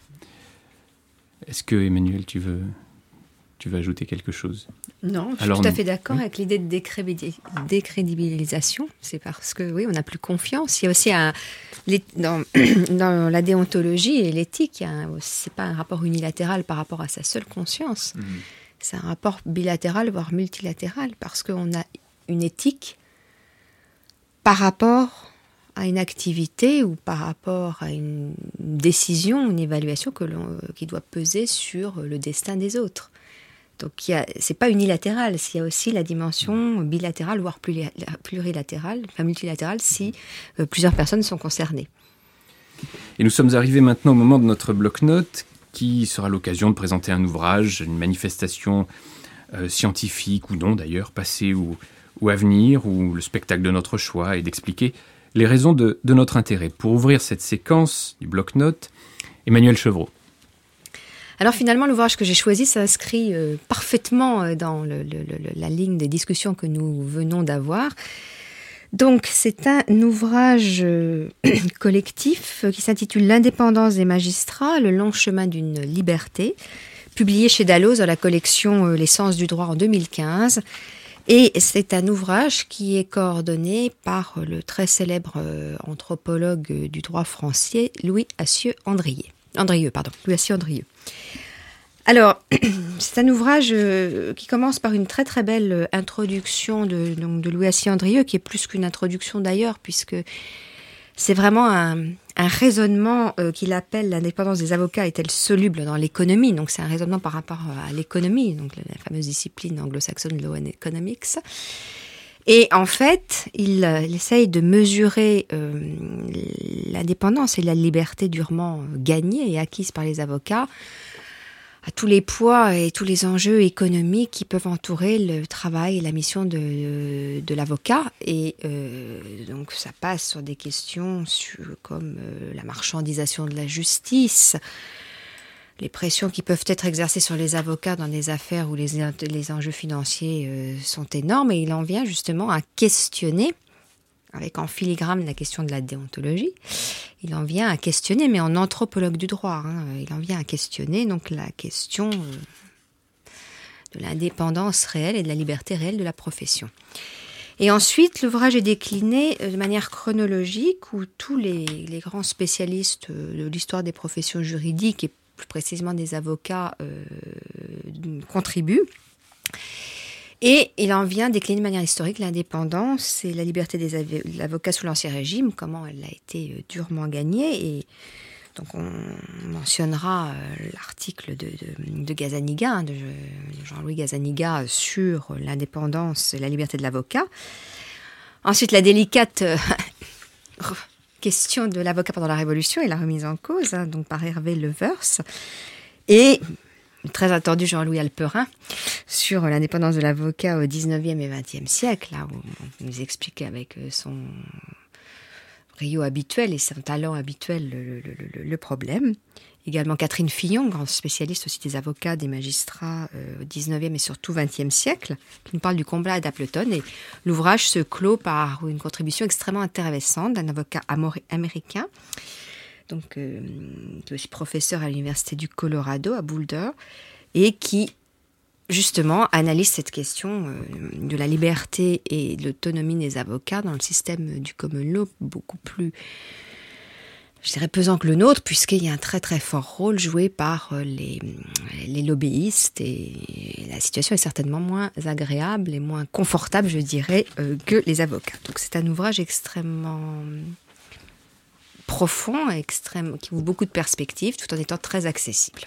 Est-ce que Emmanuel, tu veux, tu veux ajouter quelque chose? Non, je Alors, suis tout à fait d'accord oui. avec l'idée de décrédibilisation. C'est parce que oui, on n'a plus confiance. Il y a aussi un, dans, dans la déontologie et l'éthique, c'est pas un rapport unilatéral par rapport à sa seule conscience. Mmh c'est un rapport bilatéral, voire multilatéral, parce qu'on a une éthique par rapport à une activité ou par rapport à une décision, une évaluation que qui doit peser sur le destin des autres. Donc ce n'est pas unilatéral, il y a aussi la dimension bilatérale, voire plurilatérale, enfin multilatérale, si euh, plusieurs personnes sont concernées. Et nous sommes arrivés maintenant au moment de notre bloc-notes qui sera l'occasion de présenter un ouvrage, une manifestation euh, scientifique ou non d'ailleurs, passée ou, ou à venir, ou le spectacle de notre choix, et d'expliquer les raisons de, notre intérêt. Pour ouvrir cette séquence du bloc-notes, Emmanuel Chevreau. Alors finalement, l'ouvrage que j'ai choisi s'inscrit euh, parfaitement euh, dans la ligne des discussions que nous venons d'avoir. Donc c'est un ouvrage euh, collectif qui s'intitule L'indépendance des magistrats, le long chemin d'une liberté, publié chez Dalloz dans la collection euh, L'essence du droit en 2015. Et c'est un ouvrage qui est coordonné par le très célèbre euh, anthropologue du droit français Louis Assieux Andrieux. Pardon, Louis Andrieux. Alors, c'est un ouvrage euh, qui commence par une très très belle euh, introduction de, donc, de Louis Assis Andrieux, qui est plus qu'une introduction d'ailleurs, puisque c'est vraiment un, raisonnement euh, qu'il appelle l'indépendance des avocats est-elle soluble dans l'économie Donc c'est un raisonnement par rapport à l'économie, donc la, fameuse discipline anglo-saxonne Law and Economics. Et en fait, il, essaye de mesurer l'indépendance et la liberté durement gagnée et acquise par les avocats à tous les poids et tous les enjeux économiques qui peuvent entourer le travail et la mission de, de l'avocat. Et euh, donc ça passe sur des questions comme euh, la marchandisation de la justice, les pressions qui peuvent être exercées sur les avocats dans des affaires où les, les enjeux financiers euh, sont énormes. Et il en vient justement à questionner avec en filigrane la question de la déontologie, il en vient à questionner, mais en anthropologue du droit, hein, il en vient à questionner donc la question de l'indépendance réelle et de la liberté réelle de la profession. Et ensuite, l'ouvrage est décliné de manière chronologique où tous les, grands spécialistes de l'histoire des professions juridiques et plus précisément des avocats euh, contribuent. Et il en vient décliner de manière historique l'indépendance et la liberté des avocats sous l'Ancien Régime, comment elle a été euh, durement gagnée. Et donc on mentionnera euh, l'article de, Gazaniga, hein, de Jean-Louis Gazaniga, sur l'indépendance et la liberté de l'avocat. Ensuite, la délicate euh, question de l'avocat pendant la Révolution et la remise en cause, hein, donc par Hervé Levers. Et très attendu Jean-Louis Alperin sur l'indépendance de l'avocat au 19e et 20e siècle, là où il nous expliquait avec euh, son brio habituel et son talent habituel le, problème. Également Catherine Fillon, grande spécialiste aussi des avocats, des magistrats euh, au 19e et surtout 20e siècle, qui nous parle du combat d'Appleton. Et l'ouvrage se clôt par une contribution extrêmement intéressante d'un avocat américain euh, qui est aussi professeur à l'Université du Colorado à Boulder, et qui justement analyse cette question euh, de la liberté et de l'autonomie des avocats dans le système du common law beaucoup plus je dirais pesant que le nôtre, puisqu'il y a un très très fort rôle joué par euh, les lobbyistes et la situation est certainement moins agréable et moins confortable, je dirais, que les avocats. Donc c'est un ouvrage extrêmement profond, extrême, qui ouvre beaucoup de perspectives, tout en étant très accessible.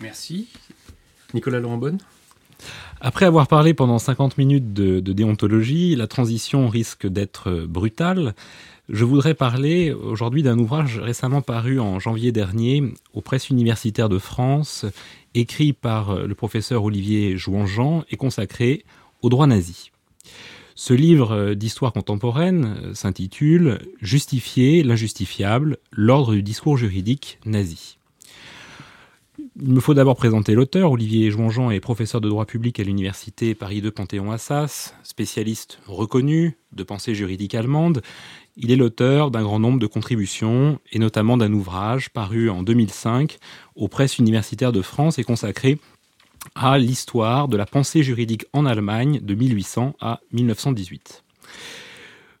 Merci. Nicolas Laurent-Bonne après avoir parlé pendant 50 minutes de, déontologie, la transition risque d'être brutale. Je voudrais parler aujourd'hui d'un ouvrage récemment paru en janvier dernier aux presses universitaires de France, écrit par le professeur Olivier Jouanjean et consacré au droit nazi. Ce livre euh, d'histoire contemporaine euh, s'intitule Justifier l'injustifiable, l'ordre du discours juridique nazi. Il me faut d'abord présenter l'auteur. Olivier Jouanjean est professeur de droit public à l'université Paris 2 Panthéon-Assas, spécialiste reconnu de pensée juridique allemande. Il est l'auteur d'un grand nombre de contributions et notamment d'un ouvrage paru en 2005 aux presses universitaires de France et consacré à l'histoire de la pensée juridique en Allemagne de 1800 à 1918.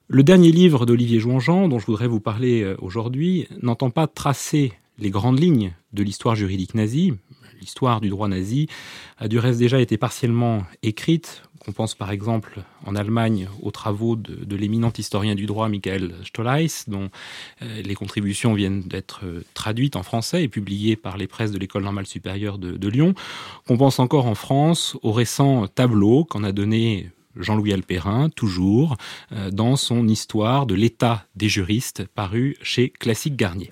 Le dernier livre d'Olivier Jouanjean, dont je voudrais vous parler euh, aujourd'hui, n'entend pas tracer les grandes lignes de l'histoire juridique nazie. L'histoire du droit nazi a du reste déjà été partiellement écrite on pense par exemple en Allemagne aux travaux de, l'éminent historien du droit Michael Stolleis, dont euh, les contributions viennent d'être euh, traduites en français et publiées par les presses de l'École normale supérieure de, Lyon. Qu'on pense encore en France au récent tableau qu'en a donné Jean-Louis Alperin, toujours, euh, dans son Histoire de l'état des juristes, paru chez Classique Garnier.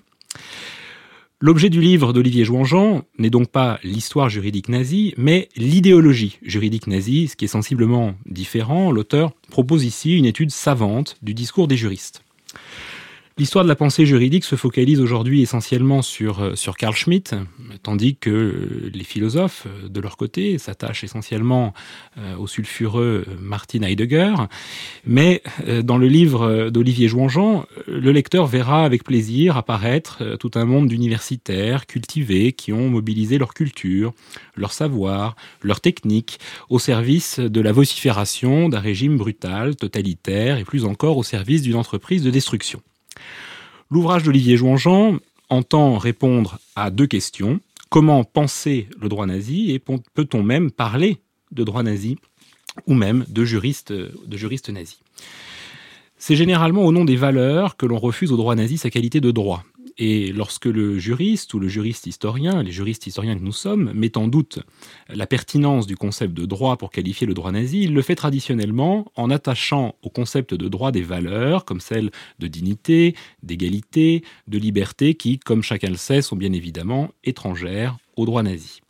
L'objet du livre d'Olivier Jouanjean n'est donc pas l'histoire juridique nazie, mais l'idéologie juridique nazie, ce qui est sensiblement différent. L'auteur propose ici une étude savante du discours des juristes. L'histoire de la pensée juridique se focalise aujourd'hui essentiellement sur, euh, sur Carl Schmitt, tandis que les philosophes, euh, de leur côté, s'attachent essentiellement euh, au sulfureux Martin Heidegger. Mais dans le livre d'Olivier Jouanjean, le lecteur verra avec plaisir apparaître tout un monde d'universitaires cultivés qui ont mobilisé leur culture, leur savoir, leur technique au service de la vocifération d'un régime brutal, totalitaire et plus encore au service d'une entreprise de destruction. L'ouvrage d'Olivier Jouanjean entend répondre à deux questions. Comment penser le droit nazi et peut-on même parler de droit nazi ou même de juristes de juristes nazis C'est généralement au nom des valeurs que l'on refuse au droit nazi sa qualité de droit. Et lorsque le juriste ou le juriste historien, les juristes historiens que nous sommes, met en doute la pertinence du concept de droit pour qualifier le droit nazi, il le fait traditionnellement en attachant au concept de droit des valeurs comme celles de dignité, d'égalité, de liberté qui, comme chacun le sait, sont bien évidemment étrangères au droit nazi.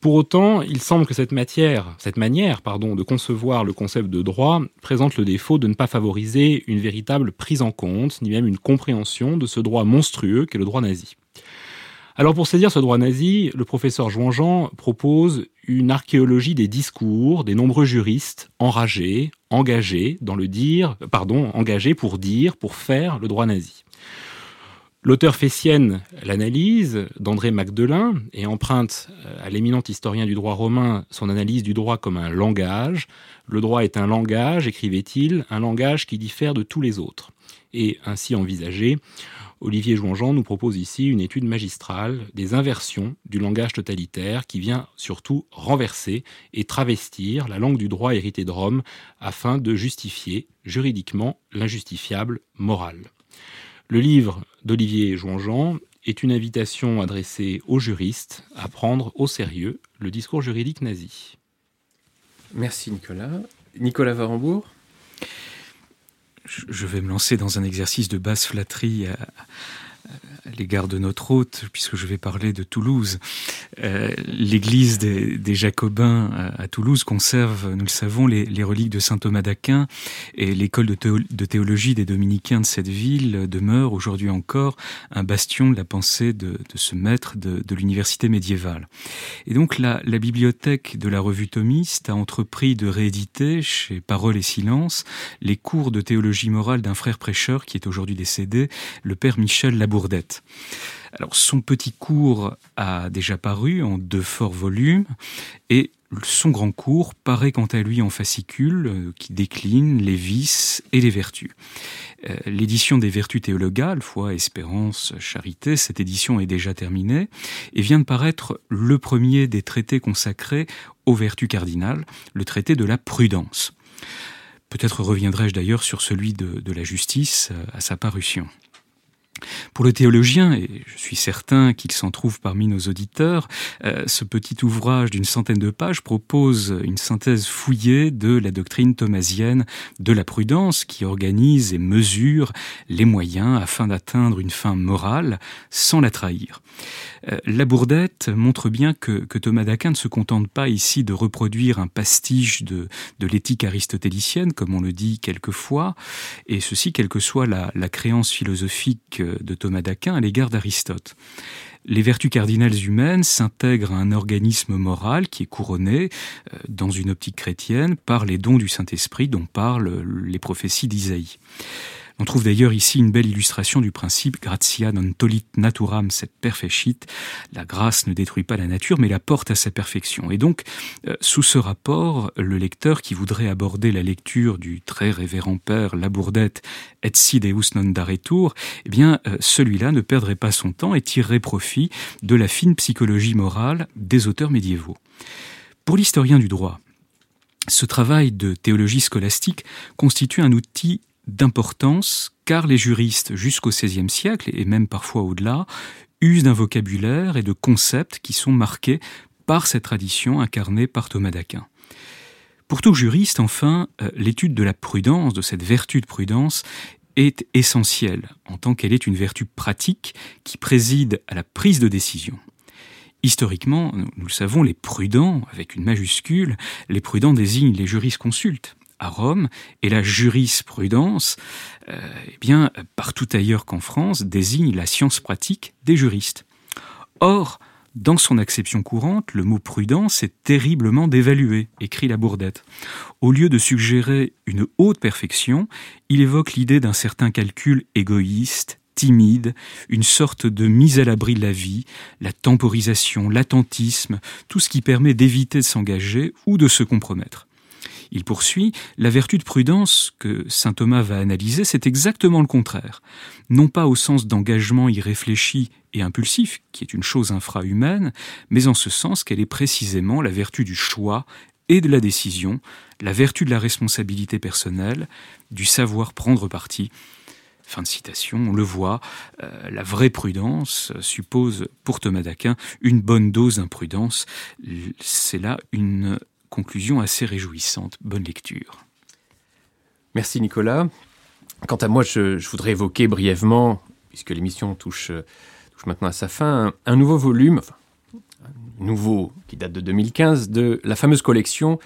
Pour autant, il semble que cette matière, cette manière, pardon, de concevoir le concept de droit présente le défaut de ne pas favoriser une véritable prise en compte, ni même une compréhension de ce droit monstrueux qu'est le droit nazi. Alors pour saisir ce droit nazi, le professeur Jouan-Jean propose une archéologie des discours des nombreux juristes enragés, engagés dans le dire, pardon, engagés pour dire, pour faire le droit nazi. L'auteur fait sienne l'analyse d'André Magdelin et emprunte euh, à l'éminent historien du droit romain son analyse du droit comme un langage. Le droit est un langage, écrivait-il, un langage qui diffère de tous les autres. Et ainsi envisagé, Olivier Jouangean nous propose ici une étude magistrale des inversions du langage totalitaire qui vient surtout renverser et travestir la langue du droit hérité de Rome afin de justifier juridiquement l'injustifiable moral. Le livre d'Olivier Jouangean est une invitation adressée aux juristes à prendre au sérieux le discours juridique nazi. Merci Nicolas. Nicolas Varembourg Je vais me lancer dans un exercice de basse flatterie à, à l'égard de notre hôte, puisque je vais parler de Toulouse. Euh, L'église des, Jacobins à, Toulouse conserve, nous le savons, les, reliques de saint Thomas d'Aquin et l'école de, théo, de, théologie des dominicains de cette ville demeure aujourd'hui encore un bastion de la pensée de, ce maître de, l'université médiévale. Et donc la, la, bibliothèque de la revue thomiste a entrepris de rééditer chez Parole et Silence les cours de théologie morale d'un frère prêcheur qui est aujourd'hui décédé, le père Michel Alors son petit cours a déjà paru en deux forts volumes et son grand cours paraît quant à lui en fascicule euh, qui décline les vices et les vertus. Euh, l'édition des vertus théologales, foi, espérance, charité, cette édition est déjà terminée et vient de paraître le premier des traités consacrés aux vertus cardinales, le traité de la prudence. Peut-être reviendrai-je d'ailleurs sur celui de, de la justice euh, à sa parution. Pour le théologien, et je suis certain qu'il s'en trouve parmi nos auditeurs, euh, ce petit ouvrage d'une centaine de pages propose une synthèse fouillée de la doctrine thomasienne de la prudence qui organise et mesure les moyens afin d'atteindre une fin morale sans la trahir. Euh, la Bourdette montre bien que, Thomas d'Aquin ne se contente pas ici de reproduire un pastiche de, l'éthique aristotélicienne, comme on le dit quelquefois, et ceci quelle que soit la créance philosophique de Thomas d'Aquin à l'égard d'Aristote. Les vertus cardinales humaines s'intègrent à un organisme moral qui est couronné, euh, dans une optique chrétienne, par les dons du Saint-Esprit dont parlent les prophéties d'Isaïe. On trouve d'ailleurs ici une belle illustration du principe gratia non tolit naturam set perfecit. La grâce ne détruit pas la nature, mais la porte à sa perfection. Et donc, euh, sous ce rapport, le lecteur qui voudrait aborder la lecture du très révérend père Labourdette et si deus non daretur, eh bien, euh, celui-là ne perdrait pas son temps et tirerait profit de la fine psychologie morale des auteurs médiévaux. Pour l'historien du droit, ce travail de théologie scolastique constitue un outil d'importance car les juristes jusqu'au XVIe siècle et même parfois au-delà usent d'un vocabulaire et de concepts qui sont marqués par cette tradition incarnée par Thomas d'Aquin. Pour tout juriste, enfin, euh, l'étude de la prudence, de cette vertu de prudence, est essentielle en tant qu'elle est une vertu pratique qui préside à la prise de décision. Historiquement, nous le savons, les prudents, avec une majuscule, les prudents désignent les jurisconsultes à Rome et la jurisprudence, euh, eh bien, partout ailleurs qu'en France, désigne la science pratique des juristes. Or, dans son acception courante, le mot prudence est terriblement dévalué, écrit la Bourdette. Au lieu de suggérer une haute perfection, il évoque l'idée d'un certain calcul égoïste, timide, une sorte de mise à l'abri de la vie, la temporisation, l'attentisme, tout ce qui permet d'éviter de s'engager ou de se compromettre. Il poursuit, la vertu de prudence que saint Thomas va analyser, c'est exactement le contraire. Non pas au sens d'engagement irréfléchi et impulsif, qui est une chose infra-humaine, mais en ce sens qu'elle est précisément la vertu du choix et de la décision, la vertu de la responsabilité personnelle, du savoir prendre parti. Fin de citation, on le voit, euh, la vraie prudence suppose pour Thomas d'Aquin une bonne dose d'imprudence. C'est là une conclusion assez réjouissante. Bonne lecture. Merci Nicolas. Quant à moi, je, voudrais évoquer brièvement, puisque l'émission touche, maintenant à sa fin, un, nouveau volume, nouveau qui date de 2015, de la fameuse collection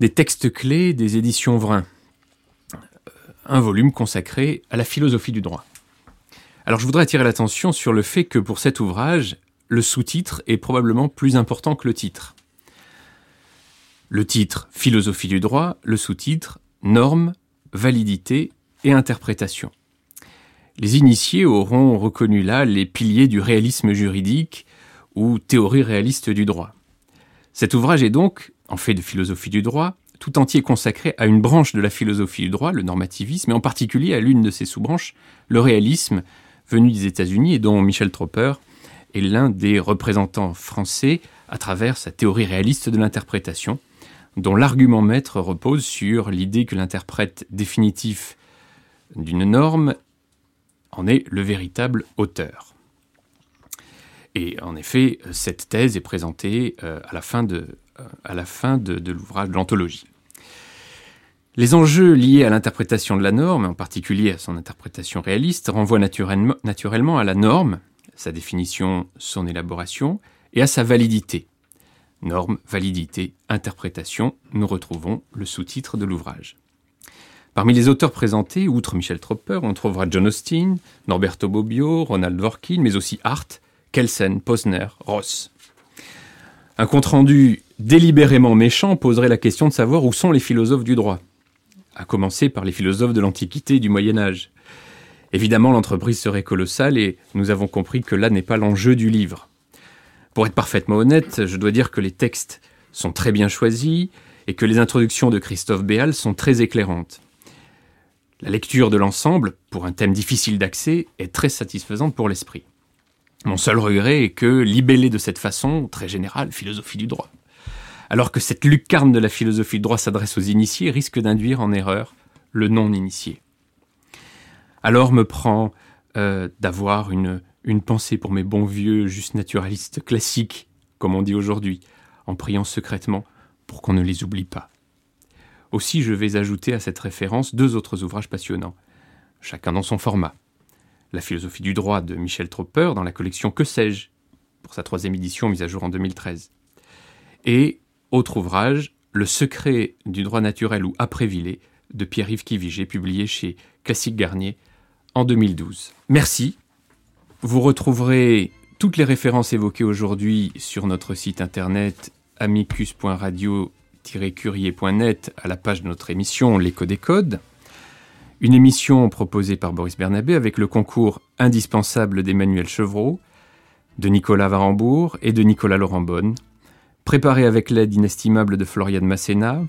des textes clés des éditions Vrin. Un volume consacré à la philosophie du droit. Alors je voudrais attirer l'attention sur le fait que pour cet ouvrage, le sous-titre est probablement plus important que le titre. Le titre Philosophie du droit, le sous-titre Normes, validité et interprétation. Les initiés auront reconnu là les piliers du réalisme juridique ou théorie réaliste du droit. Cet ouvrage est donc, en fait de philosophie du droit, tout entier consacré à une branche de la philosophie du droit, le normativisme, et en particulier à l'une de ses sous-branches, le réalisme, venu des États-Unis et dont Michel Tropper est l'un des représentants français à travers sa théorie réaliste de l'interprétation, dont l'argument maître repose sur l'idée que l'interprète définitif d'une norme en est le véritable auteur. Et en effet, cette thèse est présentée euh, à la fin de, euh, de, l'ouvrage de l'anthologie. Les enjeux liés à l'interprétation de la norme, en particulier à son interprétation réaliste, renvoient naturellement à la norme, sa définition, son élaboration, et à sa validité. Norme, validité, interprétation, nous retrouvons le sous-titre de l'ouvrage. Parmi les auteurs présentés, outre Michel Tropper, on trouvera John Austin, Norberto Bobbio, Ronald Dworkin, mais aussi Hart, Kelsen, Posner, Ross. Un compte-rendu délibérément méchant poserait la question de savoir où sont les philosophes du droit, à commencer par les philosophes de l'Antiquité et du Moyen Âge. Évidemment, l'entreprise serait colossale et nous avons compris que là n'est pas l'enjeu du livre. Pour être parfaitement honnête, je dois dire que les textes sont très bien choisis et que les introductions de Christophe Béal sont très éclairantes. La lecture de l'ensemble, pour un thème difficile d'accès, est très satisfaisante pour l'esprit. Mon seul regret est que, libellé de cette façon, très générale, philosophie du droit, alors que cette lucarne de la philosophie du droit s'adresse aux initiés, risque d'induire en erreur le non-initié. Alors me prend euh, d'avoir une, une pensée pour mes bons vieux juste naturalistes classiques, comme on dit aujourd'hui, en priant secrètement pour qu'on ne les oublie pas. Aussi, je vais ajouter à cette référence deux autres ouvrages passionnants, chacun dans son format. La philosophie du droit de Michel Tropper dans la collection Que sais-je pour sa troisième édition mise à jour en 2013. Et autre ouvrage, Le secret du droit naturel ou après-Villers de Pierre-Yves Kivigé, publié chez Classique Garnier en 2012. Merci. Vous retrouverez toutes les références évoquées aujourd'hui sur notre site internet amicus.radio curier.net à la page de notre émission L'écho des codes. Une émission proposée par Boris Bernabé avec le concours indispensable d'Emmanuel Chevreau, de Nicolas Varembourg et de Nicolas Laurent Bonne, préparée avec l'aide inestimable de Floriane Masséna,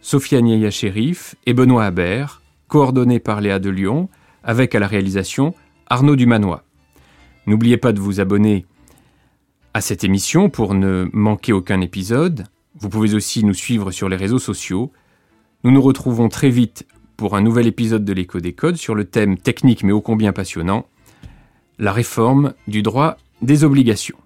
Sophia Nieya Chérif et Benoît Habert, coordonnée par Léa de Lyon, avec à la réalisation Arnaud Dumanois. N'oubliez pas de vous abonner à cette émission pour ne manquer aucun épisode. Vous pouvez aussi nous suivre sur les réseaux sociaux. Nous nous retrouvons très vite pour un nouvel épisode de l'écho des codes sur le thème technique mais ô combien passionnant, la réforme du droit des obligations.